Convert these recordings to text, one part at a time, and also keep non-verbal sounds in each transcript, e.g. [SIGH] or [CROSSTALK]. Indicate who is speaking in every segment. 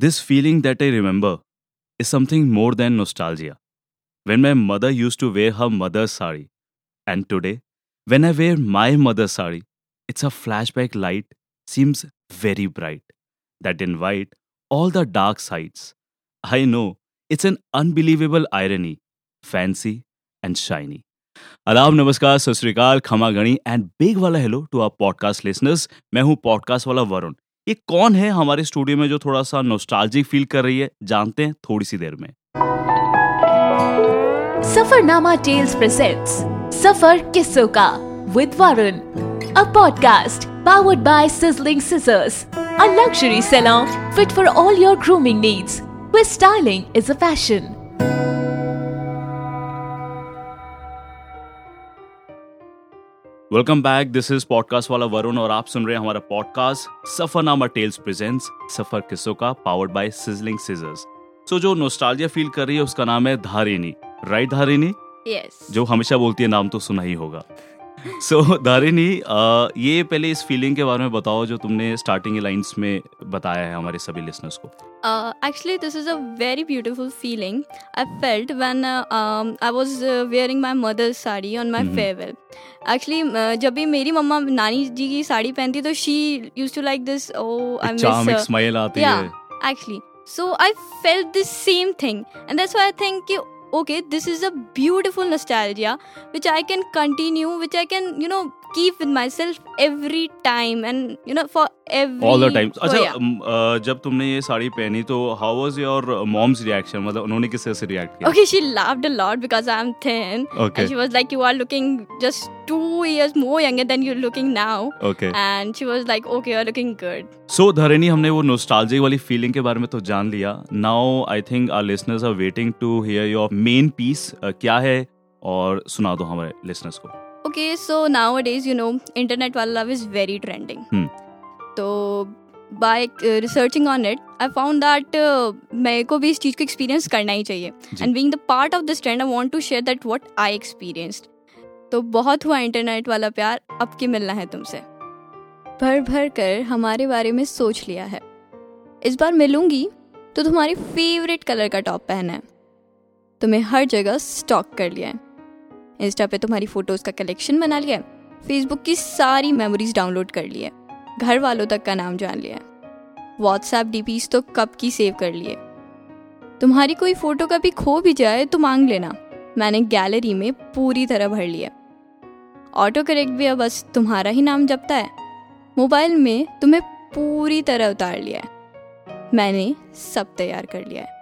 Speaker 1: This feeling that I remember is something more than nostalgia. When my mother used to wear her mother's sari, and today, when I wear my mother's sari, it's a flashback light seems very bright that invite all the dark sides. I know it's an unbelievable irony, fancy and shiny. आदाब नमस्कार सत खमा गणी and big वाला hello to our podcast listeners मैं हूँ podcast वाला वरुण ये कौन है हमारे स्टूडियो में जो थोड़ा सा नोस्टालजिक फील कर रही है? जानते हैं थोड़ी सी देर में।
Speaker 2: सफरनामा टेल्स प्रेजेंट्स सफ़र किस्सों का with Varun a podcast powered by sizzling scissors a luxury salon fit for all your grooming needs with styling is a fashion
Speaker 1: welcome back this is podcast वाला वरुण और आप सुन रहे हैं हमारा पॉडकास्ट सफरनामा टेल्स प्रेजेंट्स सफ़र किस्सों का powered by sizzling scissors so जो नोस्टाल्जिया फील कर रही है उसका नाम है धारिनी राइट धारिनी
Speaker 3: यस
Speaker 1: जो हमेशा बोलती है नाम तो सुना ही होगा. सो so, धारिनी ये पहले इस फीलिंग के बारे में बताओ जो तुमने स्टार्टिंग लाइंस में बताया है हमारे सभी लिसनर्स को.
Speaker 3: actually this is a very beautiful feeling I felt when I was wearing my mother's sari on my farewell actually जब भी मेरी मम्मा नानी जी की साड़ी पहनती तो she used to like this oh I miss
Speaker 1: smile आती है
Speaker 3: actually so I felt this same thing and that's why I think कि okay this is a beautiful nostalgia which i can continue which i can you know keep with myself every time and you know for every
Speaker 1: all the time
Speaker 3: so,
Speaker 1: अच्छा
Speaker 3: yeah.
Speaker 1: uh, जब तुमने ये साड़ी पहनी तो how was your mom's reaction मतलब उन्होंने किस तरह से रिएक्ट किया
Speaker 3: okay she laughed a lot because i'm thin
Speaker 1: Okay.
Speaker 3: and she was like you are looking just two years more younger than you're looking now
Speaker 1: okay
Speaker 3: and she was like okay you're looking good
Speaker 1: so Dharini हमने वो nostalgic वाली feeling के बारे में तो जान लिया now I think our listeners are waiting to hear your main piece क्या है और सुना दो हमारे लिसनर्स को
Speaker 3: okay so nowadays you know internet wala love is very trending.
Speaker 1: Hmm.
Speaker 3: so by uh, researching on it i found that uh, मेरे को भी इस चीज़ को एक्सपीरियंस करना ही चाहिए. And being the part of this trend I want to share that what I experienced तो बहुत हुआ इंटरनेट वाला प्यार अब के मिलना है तुमसे. भर भर कर हमारे बारे में सोच लिया है. इस बार मिलूँगी तो तुम्हारी फेवरेट कलर का टॉप पहना है. तुम्हें हर जगह स्टॉक कर लिया है. इंस्टा पे तुम्हारी फ़ोटोज़ का कलेक्शन बना लिया फेसबुक की सारी मेमोरीज डाउनलोड कर ली है। घर वालों तक का नाम जान लिया व्हाट्सएप डीपीज तो कब की सेव कर लिए? तुम्हारी कोई फ़ोटो कभी खो भी जाए तो मांग लेना। मैंने गैलरी में पूरी तरह भर लिया। ऑटो करेक्ट भी अब बस तुम्हारा ही नाम जपता है। मोबाइल में तुम्हें पूरी तरह उतार लिया मैंने सब तैयार कर लिया है।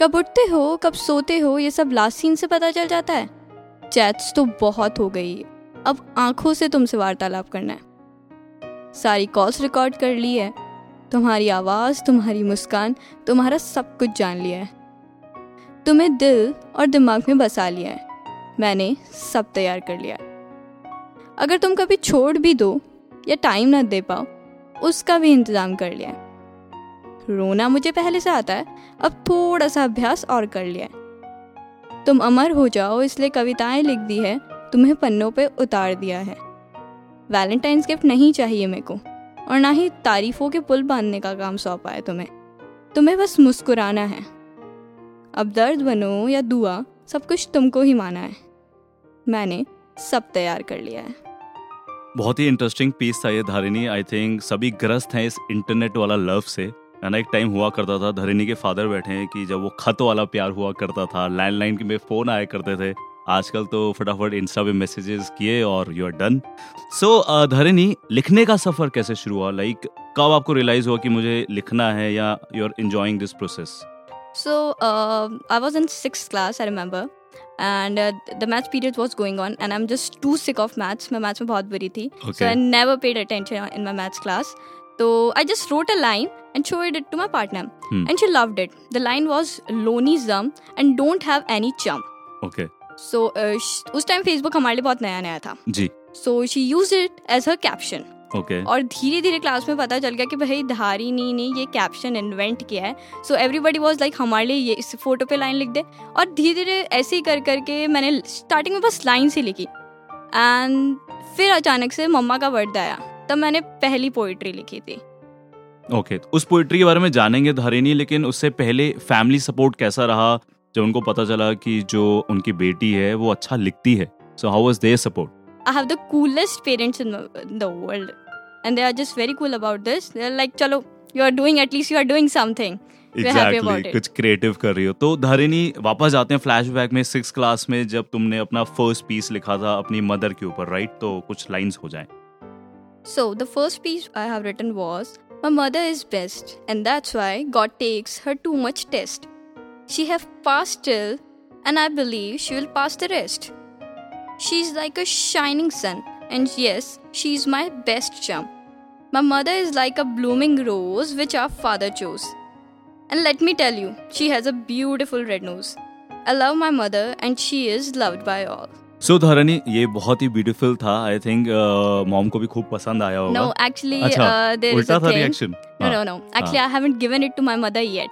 Speaker 3: कब उठते हो, कब सोते हो, ये सब लास्ट सीन से पता चल जाता है। चैट्स तो बहुत हो गई। अब आँखों से तुमसे वार्तालाप करना है। सारी कॉल्स रिकॉर्ड कर ली है। तुम्हारी आवाज़, तुम्हारी मुस्कान, तुम्हारा सब कुछ जान लिया है। तुम्हें दिल और दिमाग में बसा लिया है। मैंने सब तैयार कर लिया है। अगर तुम कभी छोड़ भी दो या टाइम ना दे पाओ, उसका भी इंतज़ाम कर लिया है। रोना मुझे पहले से आता है, अब थोड़ा सा अभ्यास और कर लिया है। तुम अमर हो जाओ, इसलिए कविताएँ लिख दी है, तुम्हें पन्नों पे उतार दिया है। वैलेंटाइंस गिफ्ट नहीं चाहिए मेरे को, और ना ही तारीफों के पुल बांधने का काम सौंपा है तुम्हें। तुम्हें बस मुस्कुराना है। अब दर्द बनो या दुआ, सब कुछ तुमको ही माना है। मैंने सब तैयार कर लिया है।
Speaker 1: बहुत ही इंटरेस्टिंग पीस था ये धारिनी आई थिंक सभी ग्रस्त हैं इस इंटरनेट वाला लव से। ना एक टाइम हुआ करता था धरिनी के फादर बैठे हैं कि जब वो खत वाला प्यार हुआ करता था लैंडलाइन में फ़ोन आया करते थे आजकल तो फटाफट इंस्टा पे मैसेजेस किए और you are done so Dharini लिखने का सफ़र कैसे शुरू हुआ लाइक like, कब आपको रियलाइज़ हुआ कि मुझे लिखना है या you are enjoying this process
Speaker 3: So uh, I was in sixth class, I remember, and uh, the maths period was going on, and I'm just too sick of maths. मैं maths में बहुत बुरी थी, so
Speaker 1: Okay.
Speaker 3: I never paid attention in my maths class. So I just wrote a line and showed it to my partner,
Speaker 1: Hmm.
Speaker 3: and she loved it. The line was "Lonely zum and don't have any chum."
Speaker 1: Okay
Speaker 3: So uh, उस time Facebook हमारे लिए बहुत नया नया था.
Speaker 1: जी
Speaker 3: So she used it as her caption.
Speaker 1: Okay
Speaker 3: और धीरे धीरे क्लास में पता चल गया कि भाई धारिनी ने ये कैप्शन इन्वेंट किया है सो एवरीबडी वॉज़ लाइक हमारे लिए ये इस फ़ोटो पे लाइन लिख दे और धीरे धीरे ऐसे ही कर करके मैंने स्टार्टिंग में बस लाइन से लिखी एंड फिर अचानक से मम्मा का बर्थडे आया तब मैंने पहली पोइट्री लिखी थी।
Speaker 1: ओके okay, उस पोइट्री के बारे में जानेंगे धरेनी लेकिन उससे पहले फैमिली सपोर्ट कैसा रहा? जब उनको पता चला कि जो उनकी बेटी है वो अच्छा लिखती है। So how was their support
Speaker 3: I have the coolest parents in the, in the world. And they are just very cool about this. They're like, chalo, you are doing, at least you are doing something. We're happy about exactly
Speaker 1: कुछ creative कर रही हो। तो धरेनी वापस जाते हैं flashback में six class में जब तुमने अपना फ़र्स्ट पीस लिखा था अपनी मदर के ऊपर राइट तो कुछ लाइंस हो जाए।
Speaker 3: So, the first piece I have written was My mother is best, and that's why God takes her too much test. She have passed till, and I believe she will pass the rest. She's like a shining sun, and yes, she's my best chum. My mother is like a blooming rose which our father chose. And let me tell you, she has a beautiful red nose. I love my mother, and she is loved by all.
Speaker 1: सो धरणी ये बहुत ही beautiful था. I think mom को भी खूब पसंद आया होगा.
Speaker 3: No actually there is a
Speaker 1: reaction
Speaker 3: no no no actually I haven't given it to my mother yet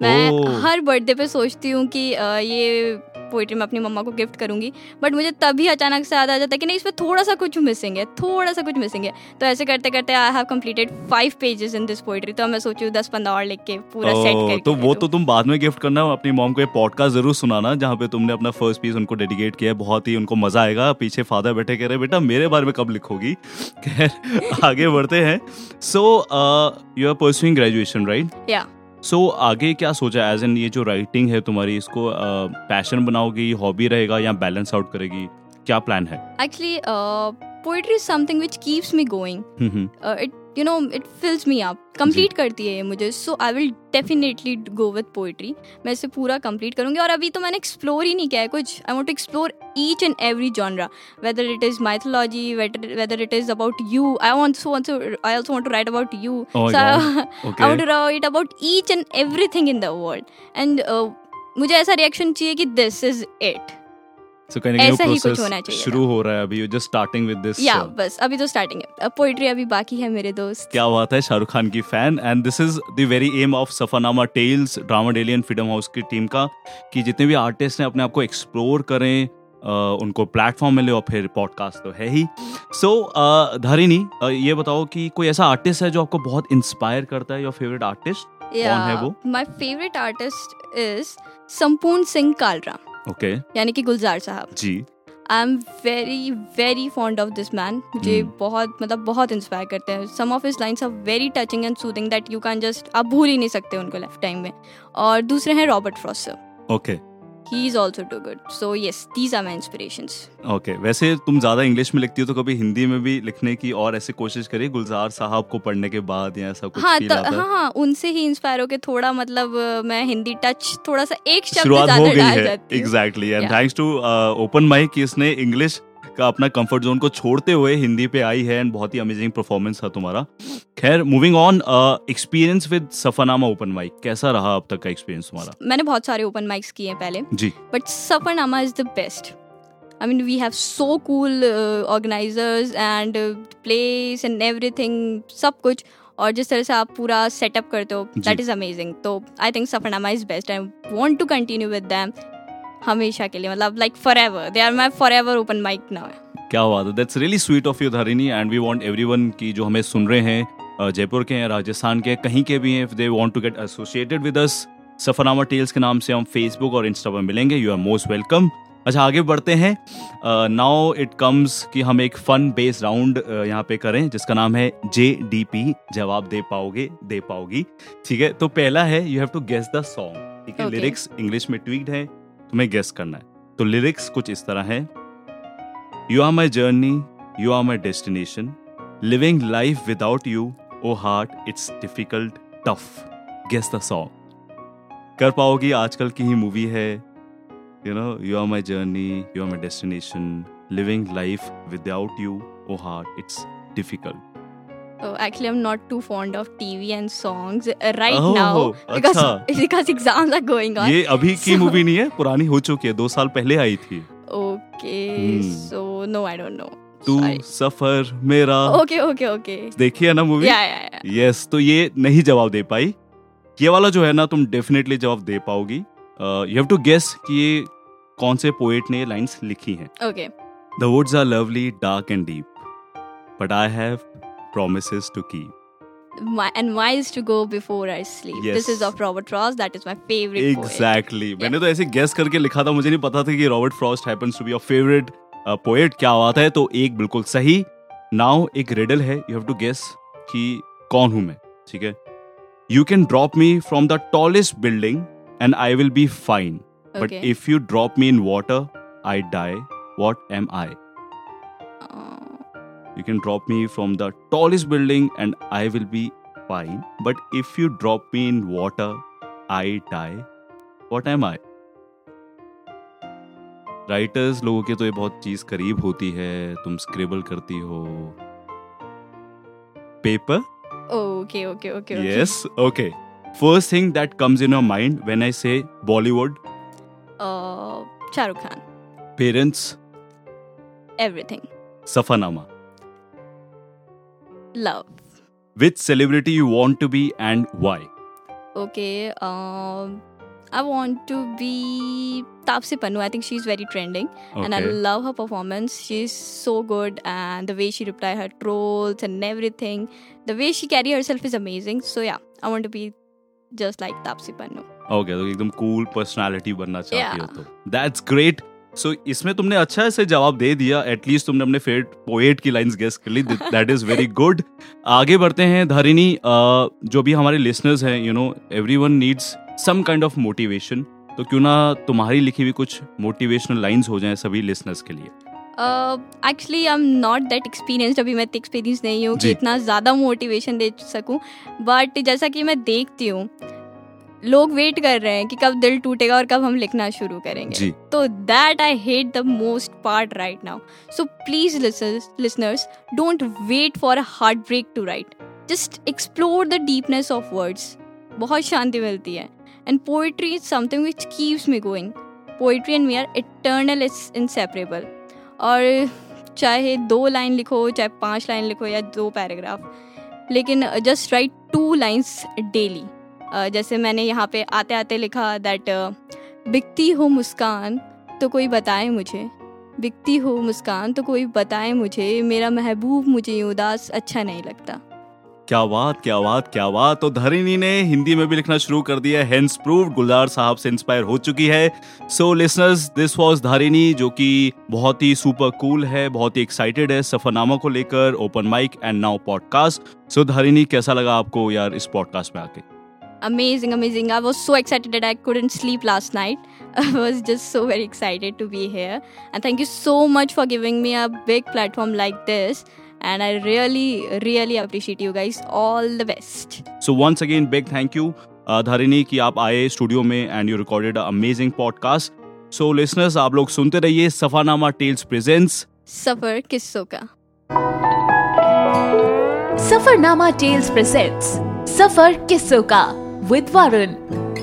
Speaker 3: मैं
Speaker 1: oh.
Speaker 3: हर बर्थडे पे सोचती हूँ कि uh, ये पोइट्री मैं अपनी मम्मा को गिफ्ट करूँगी बट मुझे तभी अचानक से याद आ जाता है कि नहीं इसमें थोड़ा सा कुछ मिसिंग है थोड़ा सा कुछ मिसिंग है। तो ऐसे करते करते I have completed five pages in this poetry तो मैं सोचू दस पंद्रह और लिख के पूरा सेट करके
Speaker 1: तो वो तो तुम बाद में गिफ्ट करना अपनी मॉम को ये पॉडकास्ट ज़रूर सुनाना जहाँ पे तुमने अपना फ़र्स्ट पीस उनको डेडिकेट किया है बहुत ही उनको मज़ा आएगा। पीछे फादर बैठे कह रहे बेटा मेरे बारे में कब लिखोगी? [LAUGHS] खैर आगे बढ़ते हैं। So you are pursuing graduation right
Speaker 3: या
Speaker 1: सो so, आगे क्या सोचा? एज एन ये जो राइटिंग है तुम्हारी इसको पैशन बनाओगी हॉबी रहेगा या बैलेंस आउट करेगी? क्या प्लान है?
Speaker 3: Actually poetry is something which keeps
Speaker 1: me going
Speaker 3: it you know it fills me up complete करती है ये मुझे। So I will definitely go with poetry मैं इसे पूरा कंप्लीट करूँगी। और अभी तो मैंने एक्सप्लोर ही नहीं किया है कुछ। I want to explore each and every genre whether it is mythology whether it is about you I want so I
Speaker 1: also want
Speaker 3: to
Speaker 1: write
Speaker 3: about
Speaker 1: you
Speaker 3: want to write about each and everything in the world. And uh, मुझे ऐसा reaction चाहिए कि this is it
Speaker 1: So कहीं ना कहीं
Speaker 3: ऐसा ही कुछ
Speaker 1: process
Speaker 3: होना चाहिए
Speaker 1: शुरू हो रहा है अभी जस्ट स्टार्टिंग विद दिस
Speaker 3: या बस अभी तो स्टार्टिंग है। पोइट्री अभी बाकी है मेरे दोस्त।
Speaker 1: क्या बात है शाहरुख खान की fan and this is the very aim of Safarnama tales drama daily and freedom house की टीम का कि जितने भी आर्टिस्ट हैं अपने आप को एक्सप्लोर करें अ, उनको प्लेटफॉर्म मिले और फिर पॉडकास्ट तो है ही। सो धरिनी अ, ये बताओ कि कोई ऐसा आर्टिस्ट है जो आपको बहुत इंस्पायर करता है योर फेवरेट आर्टिस्ट कौन है वो?
Speaker 3: माय फेवरेट आर्टिस्ट इज़ संपूर्ण सिंह कालरा
Speaker 1: ओके।
Speaker 3: यानी कि गुलजार साहब।
Speaker 1: जी।
Speaker 3: I am very very fond of this man मुझे
Speaker 1: Hmm.
Speaker 3: बहुत मतलब बहुत इंस्पायर करते हैं। Some of his lines are very touching and soothing that you can just आप भूल ही नहीं सकते उनको लाइफ टाइम में। और दूसरे हैं Robert Frost
Speaker 1: sir
Speaker 3: okay. He is also too good so yes these are my
Speaker 1: inspirations okay वैसे तुम ज़्यादा इंग्लिश में लिखती हो तो कभी हिंदी में भी लिखने की और ऐसे कोशिश करिए गुलजार साहब को पढ़ने के बाद या ऐसा कुछ
Speaker 3: हाँ
Speaker 1: फील
Speaker 3: तो
Speaker 1: आता हाँ?
Speaker 3: हाँ उनसे ही इंस्पायर होके थोड़ा मतलब मैं हिंदी टच थोड़ा सा एक शब्द
Speaker 1: शुरुआत हो
Speaker 3: ज़्यादा
Speaker 1: गई
Speaker 3: डाल जाती हूँ। Exactly
Speaker 1: and thanks to open mic इसने इंग्लिश का अपना कंफर्ट जोन को छोड़ते हुए हिंदी पे आई है एंड बहुत ही अमेजिंग परफॉर्मेंस था तुम्हारा। खैर moving on experience with Safarnama open mic कैसा रहा अब तक का एक्सपीरियंस तुम्हारा?
Speaker 3: मैंने बहुत सारे ओपन माइक्स किए हैं पहले
Speaker 1: जी।
Speaker 3: But Safarnama is the best I mean we have so cool organisers and place and everything सब कुछ और जिस तरह से आप पूरा सेटअप करते हो दैट इज़ अमेजिंग तो I think Safarnama is best I want to continue with them हमेशा के लिए मतलब like forever they are my forever open mic now
Speaker 1: क्या बात है? That's really sweet of you Dharini and we want everyone की जो हमें सुन रहे हैं जयपुर के हैं राजस्थान के कहीं के भी हैं if they want to get associated with us Safarnama tales के नाम से हम फेसबुक और इंस्टा पर मिलेंगे. यू आर मोस्ट वेलकम अच्छा आगे बढ़ते हैं. नाउ इट कम्स कि हम एक फन बेस्ड राउंड यहाँ पे करें जिसका नाम है जे डी पी जवाब दे पाओगे दे पाओगी. ठीक है? तो पहला है you have to guess the song ठीक है? लिरिक्स इंग्लिश में ट्वीट है. तुम्हें गेस करना है। तो लिरिक्स कुछ इस तरह है। You are my journey you are my destination living life without you oh heart it's difficult tough guess the song कर पाओगी, आजकल की ही मूवी है। You know you are my journey you are my destination living life without you oh heart it's difficult
Speaker 3: So actually, I'm not too fond of TV and songs uh, right
Speaker 1: Oh,
Speaker 3: now because
Speaker 1: अच्छा।
Speaker 3: because exams are going on.
Speaker 1: ये अभी की movie नहीं है पुरानी हो चुकी है दो साल पहले आई थी
Speaker 3: Okay,
Speaker 1: Hmm.
Speaker 3: so no, I don't know.
Speaker 1: तू सफ़र मेरा
Speaker 3: Okay, okay, okay.
Speaker 1: देखी है ना movie
Speaker 3: Yeah, yeah, yeah.
Speaker 1: Yes तो ये नहीं जवाब दे पाई ये वाला जो है ना तुम डेफिनेटली जवाब दे पाओगी यू हैव टू गेस कि ये कौन से पोएट ने लाइंस लिखी हैं
Speaker 3: Okay.
Speaker 1: The woods are lovely dark and deep but I have promises to keep
Speaker 3: My, and miles to go before I sleep.
Speaker 1: Yes.
Speaker 3: This is of Robert Frost. That is my favorite poet.
Speaker 1: Exactly मैंने तो ऐसे guess करके लिखा था मुझे नहीं पता था कि Robert Frost happens to be your favourite poet क्या बात है तो एक बिल्कुल सही नाउ एक रिडल है यू हैव टू गेस कि कौन हूँ मैं ठीक है you can drop me from the tallest building and I will be
Speaker 3: fine
Speaker 1: but. If you drop me in water I die what am
Speaker 3: I
Speaker 1: you can drop me from the tallest building and I will be fine. But if you drop me in water, I die. What am I? Writers लोगों के तो ये बहुत चीज़ करीब होती है। तुम scribble करती हो। Paper
Speaker 3: okay okay okay
Speaker 1: yes okay first thing that comes in your mind when I
Speaker 3: say Bollywood Shahrukh Khan
Speaker 1: parents
Speaker 3: everything
Speaker 1: Safarnama
Speaker 3: Love.
Speaker 1: Which celebrity you want to be and why
Speaker 3: Okay. Um, I want to be Tapsi Pannu. I think she's very trending, and I love her performance. She's so good, and the way she reply her trolls and everything, the way she carry herself is amazing. So yeah, I want to be just like Tapsi Pannu.
Speaker 1: Okay तो एकदम cool personality बनना चाहती हो
Speaker 3: Yeah.
Speaker 1: तो that's great so इसमें तुमने अच्छा से जवाब दे दिया एटलीस्ट तुमने अपने फेवरेट पोएट की लाइंस गेस कर ली दैट इज़ वेरी गुड आगे बढ़ते हैं धारिनी जो भी हमारे लिसनर्स हैं you know everyone needs some kind of motivation तो क्यों ना तुम्हारी लिखी हुई कुछ मोटिवेशनल लाइंस हो जाएँ सभी लिसनर्स के लिए?
Speaker 3: Actually I am not that experienced अभी मैं एक्सपीरियंस नहीं हूँ कि इतना ज़्यादा मोटिवेशन दे सकूँ बट जैसा कि मैं देखती हूँ लोग वेट कर रहे हैं कि कब दिल टूटेगा और कब हम लिखना शुरू करेंगे।
Speaker 1: जी।
Speaker 3: तो that I hate the most part right now so please listeners don't wait for a heart break to write just explore the deepness of words बहुत शांति मिलती है। And poetry is something which keeps me going poetry and we are eternal is inseparable और चाहे दो line लिखो चाहे पाँच लाइन लिखो या दो पैराग्राफ लेकिन just write two lines daily जैसे मैंने यहाँ पे आते आते लिखा दैट बिकती हो मुस्कान तो कोई बताए मुझे। बिकती हो मुस्कान तो कोई बताए मुझे, मेरा महबूब मुझे उदास अच्छा नहीं लगता।
Speaker 1: क्या बात क्या बात क्या बात। तो धरिनी ने हिंदी में भी लिखना शुरू कर दिया हेंस प्रूव्ड गुलजार साहब से इंस्पायर हो चुकी है। So listeners this was Dharini, जो कि बहुत ही सुपर कूल है, बहुत ही एक्साइटेड है सफरनामा को लेकर open mic and now podcast so Dharini, कैसा लगा आपको यार इस पॉडकास्ट में आके?
Speaker 3: Amazing amazing i was so excited that i couldn't sleep last night i was just so very excited to be here and thank you so much for giving me a big platform like this and i really really appreciate you guys all the best
Speaker 1: so once again big thank you Dharini कि आप आए studio में and you recorded amazing podcast so listeners आप लोग सुनते रहिए Safarnama tales presents
Speaker 3: सफ़र किस्सों का
Speaker 2: Safarnama Tales presents Safar Kisso Ka with Varun,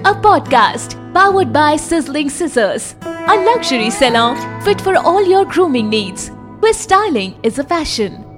Speaker 2: a podcast powered by Sizzling Scissors, a luxury salon fit for all your grooming needs, where styling is a fashion.